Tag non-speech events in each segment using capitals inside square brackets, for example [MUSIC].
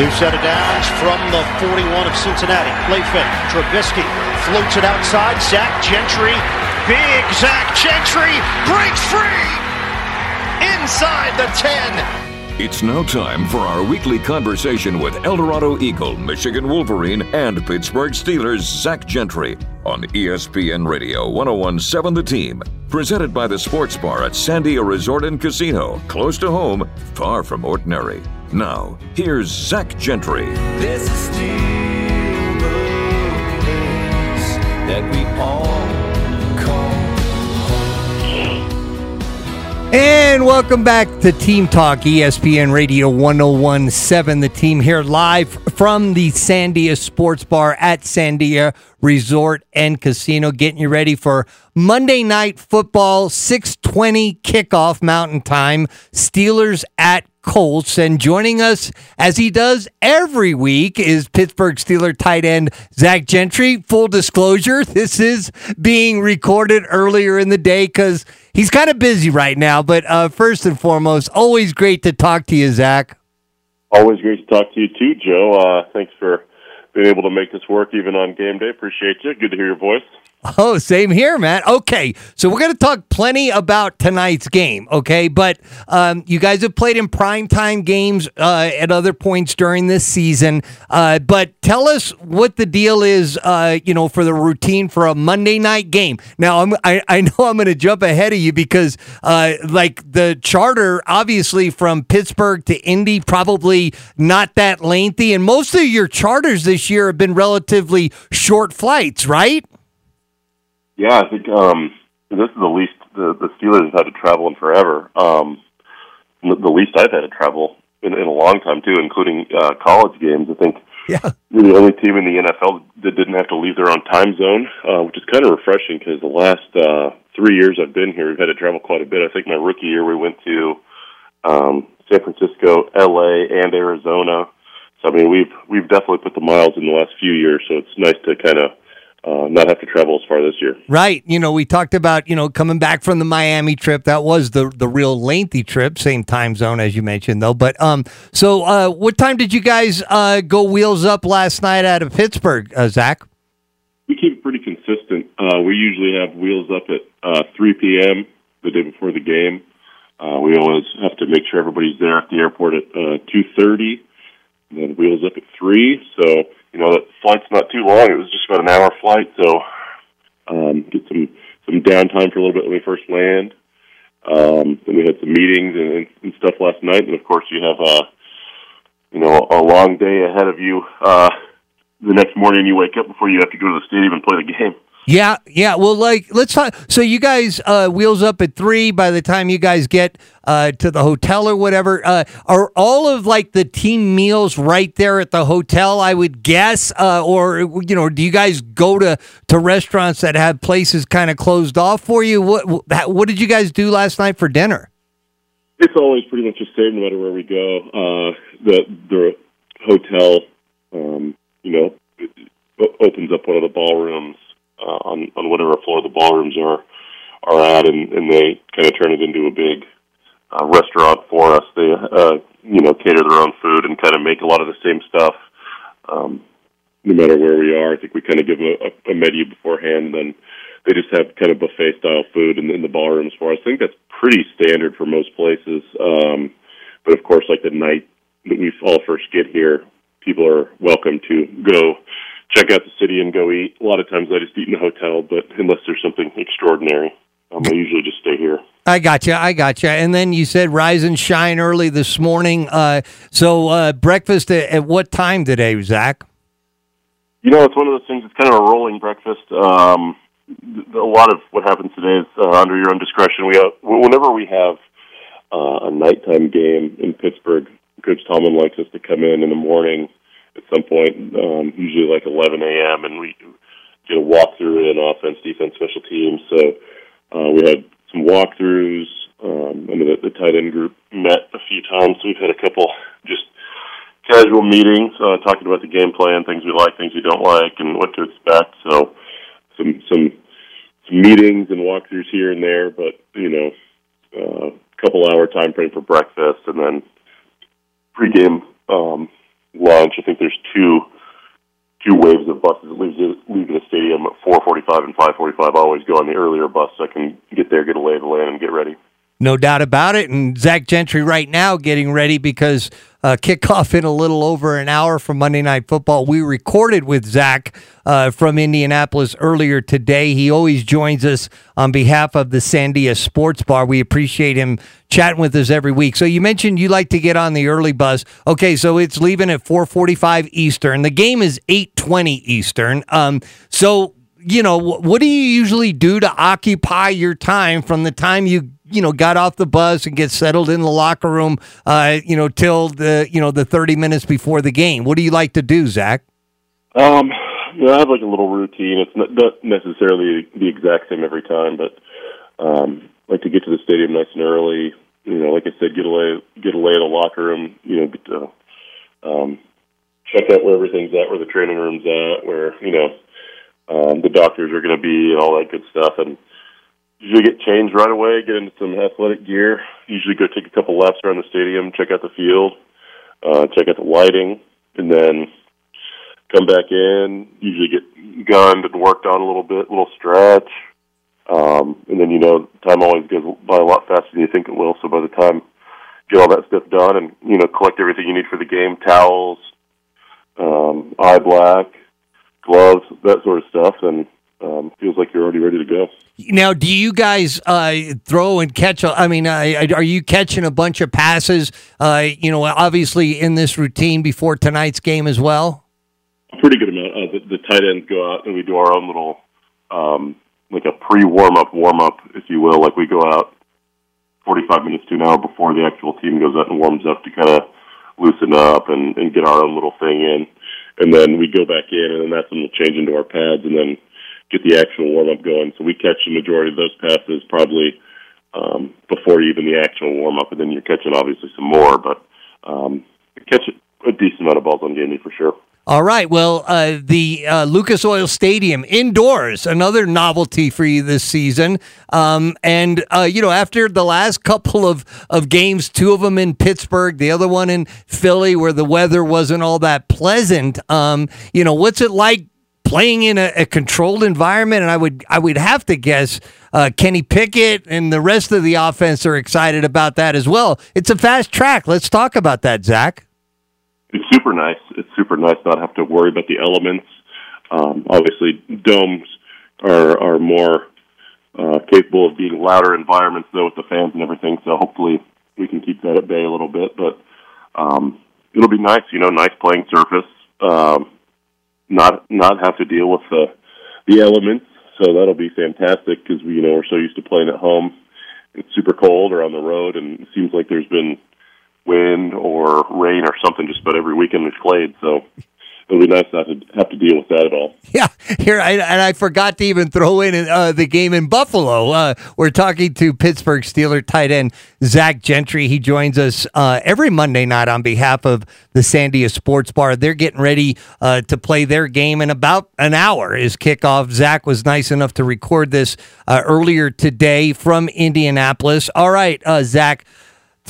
New set of downs from the 41 of Cincinnati. Play fake. Trubisky floats it outside. Zach Gentry. Big Zach Gentry breaks free inside the 10. It's now time for our weekly conversation with Eldorado Eagle, Michigan Wolverine, and Pittsburgh Steelers Zach Gentry on ESPN Radio 1017 The Team. Presented by the Sports Bar at Sandia Resort and Casino, close to home, far from ordinary. Now, here's Zach Gentry. There's a steel that we all And welcome back to Team Talk, ESPN Radio 1017. The team here live from the Sandia Sports Bar at Sandia Resort and Casino, getting you ready for Monday Night Football, 620 kickoff Mountain Time. Steelers at Colts. And joining us, as he does every week, is Pittsburgh Steeler tight end Zach Gentry. Full disclosure, [LAUGHS] this is being recorded earlier in the day because he's kind of busy right now. But uh, first and foremost, always great to talk to you, Zach. Always great to talk to you too, Joe. Uh, thanks for being able to make this work even on game day. Appreciate you. Good to hear your voice. Oh, same here, man. Okay, so we're going to talk plenty about tonight's game, okay? But um, you guys have played in primetime games uh, at other points during this season. Uh, but tell us what the deal is, uh, you know, for the routine for a Monday night game. Now, I'm, I, I know I'm going to jump ahead of you because, uh, like, the charter, obviously, from Pittsburgh to Indy, probably not that lengthy. And most of your charters this year have been relatively short flights, right? Yeah, I think um, this is the least the, the Steelers have had to travel in forever. Um, the least I've had to travel in, in a long time too, including uh, college games. I think yeah. we're the only team in the NFL that didn't have to leave their own time zone, uh, which is kind of refreshing because the last uh, three years I've been here, we've had to travel quite a bit. I think my rookie year we went to um, San Francisco, L.A., and Arizona. So I mean, we've we've definitely put the miles in the last few years. So it's nice to kind of uh, not have to travel as far this year. Right. You know, we talked about you know coming back from the Miami trip. That was the the real lengthy trip, same time zone as you mentioned though. But um, so uh, what time did you guys uh go wheels up last night out of Pittsburgh, uh, Zach? We keep it pretty consistent. Uh, we usually have wheels up at uh, 3 p.m. the day before the game. Uh, we always have to make sure everybody's there at the airport at uh, 2:30. Then wheels up at three. So you know, the flight's not too long. It was just about an hour flight, so um, get some some downtime for a little bit when we first land. Um, then we had some meetings and, and stuff last night, and of course you have a uh, you know a long day ahead of you. Uh, the next morning you wake up before you have to go to the stadium and play the game. Yeah, yeah. Well, like let's talk. So you guys uh, wheels up at three. By the time you guys get uh, to the hotel or whatever, uh, are all of like the team meals right there at the hotel? I would guess, uh, or you know, do you guys go to to restaurants that have places kind of closed off for you? What what did you guys do last night for dinner? It's always pretty much the same no matter where we go. Uh, the the hotel, um, you know, opens up one of the ballrooms on on whatever floor the ballrooms are are at, and, and they kind of turn it into a big uh, restaurant for us. They uh, you know cater their own food and kind of make a lot of the same stuff. Um, no matter where we are, I think we kind of give them a, a menu beforehand, and then they just have kind of buffet style food in, in the ballrooms for us. I think that's pretty standard for most places. Um, but of course, like the night that we all first get here, people are welcome to go check out the city and go eat. A lot of times I just eat in the hotel, but unless there's something extraordinary, um, I usually just stay here. I got you. I got you. And then you said rise and shine early this morning. Uh, so uh, breakfast at, at, what time today, Zach? You know, it's one of those things. It's kind of a rolling breakfast. Um, a lot of what happens today is uh, under your own discretion. We have, whenever we have uh, a nighttime game in Pittsburgh, Coach Tomlin likes us to come in in the morning some point, um, usually like 11 a.m., and we get a walkthrough in offense, defense, special teams. So uh, we had some walkthroughs. Um, I mean, the, the tight end group met a few times. We've had a couple just casual meetings, uh, talking about the game plan, things we like, things we don't like, and what to expect. So some some, some meetings and walkthroughs here and there, but you know, a uh, couple hour time frame for breakfast, and then pregame um, lunch. I think there's two two waves of buses that leaving the stadium at 4:45 and 5:45. I always go on the earlier bus so I can get there, get a lay of the land, and get ready. No doubt about it. And Zach Gentry right now getting ready because uh, kickoff in a little over an hour from Monday Night Football. We recorded with Zach uh, from Indianapolis earlier today. He always joins us on behalf of the Sandia Sports Bar. We appreciate him chatting with us every week. So you mentioned you like to get on the early bus. Okay, so it's leaving at 4:45 Eastern. The game is 8:20 Eastern. Um, so you know, what do you usually do to occupy your time from the time you you know got off the bus and get settled in the locker room, uh, you know, till the you know the thirty minutes before the game? What do you like to do, Zach? Um, you know, I have like a little routine. It's not, necessarily the exact same every time, but um, like to get to the stadium nice and early. You know, like I said, get away, get away in the locker room. You know, get to um, check out where everything's at, where the training room's at, where you know um, the doctors are going to be, and all that good stuff, and usually get changed right away, get into some athletic gear. Usually go take a couple laps around the stadium, check out the field, uh, check out the lighting, and then come back in. Usually get gunned and worked on a little bit, a little stretch, um, and then you know time always goes by a lot faster than you think it will. So by the time you get all that stuff done and you know collect everything you need for the game, towels, um, eye black, gloves, that sort of stuff, then um, feels like you're already ready to go. Now, do you guys uh, throw and catch? I mean, uh, are you catching a bunch of passes? Uh, you know, obviously in this routine before tonight's game as well. A pretty good amount. Uh, the, the tight ends go out and we do our own little, um, like a pre warm up warm up, if you will. Like we go out 45 minutes to an hour before the actual team goes out and warms up to kind of loosen up and, and get our own little thing in, and then we go back in, and then that's when we'll change into our pads, and then get the actual warm up going. So we catch the majority of those passes probably um, before even the actual warm up, and then you're catching obviously some more, but um, catch a decent amount of balls on game for sure. All right. Well, uh, the uh, Lucas Oil Stadium indoors, another novelty for you this season. Um, and, uh, you know, after the last couple of, of games, two of them in Pittsburgh, the other one in Philly, where the weather wasn't all that pleasant, um, you know, what's it like playing in a, a, controlled environment, and I would I would have to guess uh, Kenny Pickett and the rest of the offense are excited about that as well. It's a fast track. Let's talk about that, Zach. It's super nice. It's super nice not have to worry about the elements. Um, obviously, domes are are more uh, capable of being louder environments, though, with the fans and everything. So hopefully, we can keep that at bay a little bit. But um, it'll be nice, you know, nice playing surface. Um, not not have to deal with the the elements. So that'll be fantastic because we you know we're so used to playing at home. It's super cold or on the road, and it seems like there's been wind or rain or something just about every weekend we've played. So it'll be nice not to have to deal with that at all. [LAUGHS] Yeah, here I, and I forgot to even throw in uh, the game in Buffalo. Uh, we're talking to Pittsburgh Steeler tight end Zach Gentry. He joins us uh, every Monday night on behalf of the Sandia Sports Bar. They're getting ready uh, to play their game in about an hour. Is kickoff. Zach was nice enough to record this uh, earlier today from Indianapolis. All right, uh, Zach.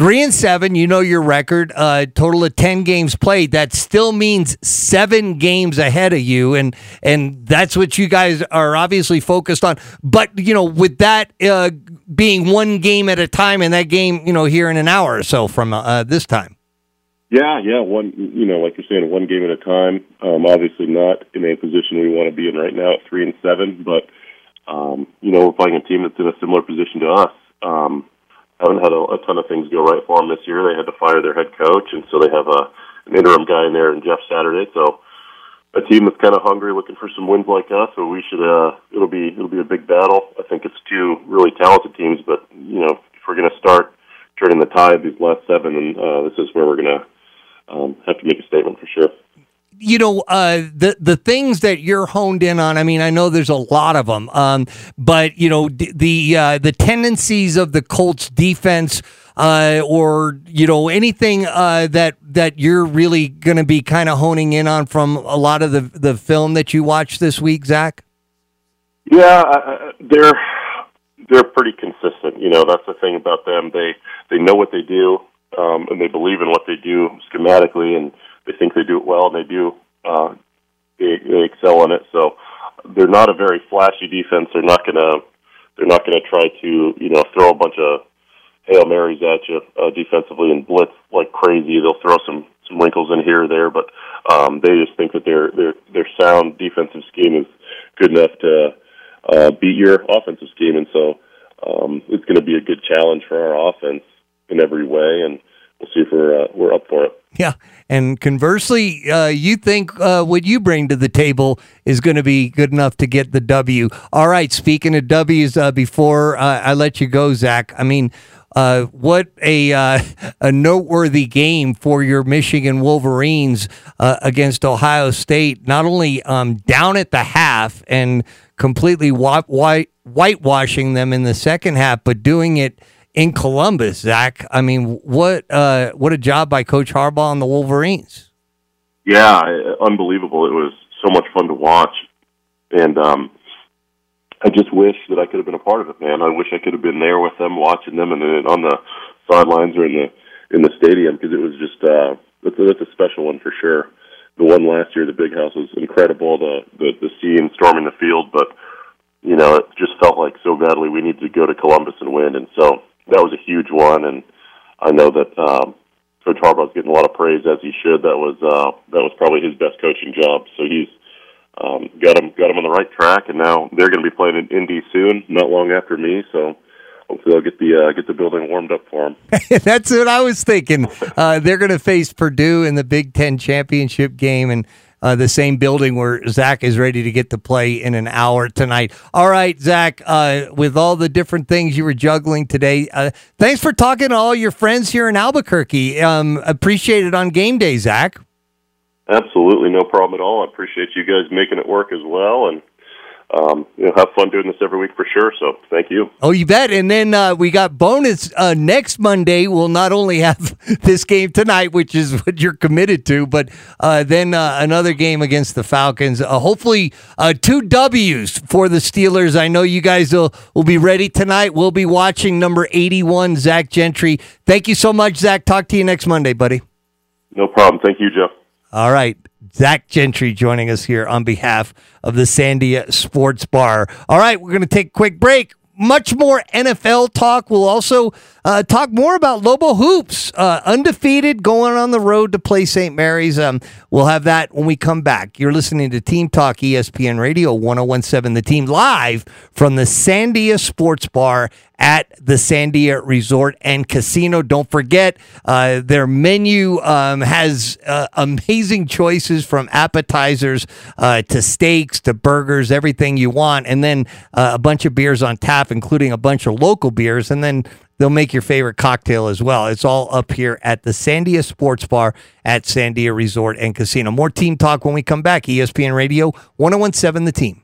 Three and seven, you know your record. Uh, total of ten games played. That still means seven games ahead of you, and and that's what you guys are obviously focused on. But you know, with that uh, being one game at a time, and that game, you know, here in an hour or so from uh, this time. Yeah, yeah, one. You know, like you're saying, one game at a time. Um, obviously, not in a position we want to be in right now at three and seven, but um, you know, we're playing a team that's in a similar position to us. Um, haven't had a, a ton of things go right for them this year. They had to fire their head coach, and so they have a an interim guy in there, and Jeff Saturday. So a team that's kind of hungry, looking for some wins like us. So we should. Uh, it'll be it'll be a big battle. I think it's two really talented teams, but you know if we're going to start turning the tide these last seven, and uh, this is where we're going to um, have to make a statement for sure you know, uh, the the things that you're honed in on. I mean, I know there's a lot of them, um, but you know, the the, uh, the tendencies of the Colts defense, uh, or you know, anything uh, that that you're really going to be kind of honing in on from a lot of the the film that you watched this week, Zach. Yeah, uh, they're they're pretty consistent. You know, that's the thing about them. They they know what they do, um, and they believe in what they do schematically and they think they do it well, and they do. Uh, they, they excel in it. So they're not a very flashy defense. They're not gonna they're not gonna try to you know throw a bunch of hail marys at you uh, defensively and blitz like crazy. They'll throw some some wrinkles in here or there, but um, they just think that their their their sound defensive scheme is good enough to uh, beat your offensive scheme, and so um, it's going to be a good challenge for our offense in every way, and we'll see if we're uh, we're up for it. Yeah, and conversely, uh, you think uh, what you bring to the table is going to be good enough to get the W. All right, speaking of W's, uh, before uh, I let you go, Zach, I mean, uh, what a uh, a noteworthy game for your Michigan Wolverines uh, against Ohio State. Not only um, down at the half and completely white, white whitewashing them in the second half, but doing it in Columbus. Zach, I mean, what uh, what a job by Coach Harbaugh and the Wolverines. Yeah, unbelievable. It was so much fun to watch, and um, I just wish that I could have been a part of it, man. I wish I could have been there with them, watching them, and then on the sidelines or in the in the stadium because it was just uh, that's, a, that's a special one for sure. The one last year, the big house was incredible. The the, the scene storming the field, but you know, it just felt like so badly we needed to go to Columbus and win, and so that was a huge one. And I know that um, Coach Harbaugh's getting a lot of praise as he should. That was uh, that was probably his best coaching job. So he's um, got them got them on the right track, and now they're going to be playing in Indy soon, not long after me. So hopefully they'll get the uh, get the building warmed up for them. [LAUGHS] That's what I was thinking. Uh, they're going to face Purdue in the Big Ten championship game, and. Uh, the same building where Zach is ready to get to play in an hour tonight. All right, Zach, uh, with all the different things you were juggling today, uh, thanks for talking to all your friends here in Albuquerque. Um, appreciate it on game day, Zach. Absolutely, no problem at all. I appreciate you guys making it work as well, and um, you know, have fun doing this every week for sure. So, thank you. Oh, you bet. And then uh, we got bonus uh, next Monday. We'll not only have [LAUGHS] this game tonight, which is what you're committed to, but uh, then uh, another game against the Falcons. Uh, hopefully, uh, two W's for the Steelers. I know you guys will will be ready tonight. We'll be watching number 81, Zach Gentry. Thank you so much, Zach. Talk to you next Monday, buddy. No problem. Thank you, Jeff. All right. Zach Gentry joining us here on behalf of the Sandia Sports Bar. All right, we're going to take a quick break. Much more NFL talk. We'll also uh, talk more about Lobo Hoops, uh, undefeated, going on the road to play St. Mary's. Um, we'll have that when we come back. You're listening to Team Talk ESPN Radio 1017, the team live from the Sandia Sports Bar at the Sandia Resort and Casino. Don't forget, uh, their menu um, has uh, amazing choices from appetizers uh, to steaks to burgers, everything you want, and then uh, a bunch of beers on tap, including a bunch of local beers, and then they'll make your favorite cocktail as well. It's all up here at the Sandia Sports Bar at Sandia Resort and Casino. More team talk when we come back. ESPN Radio 1017 The Team.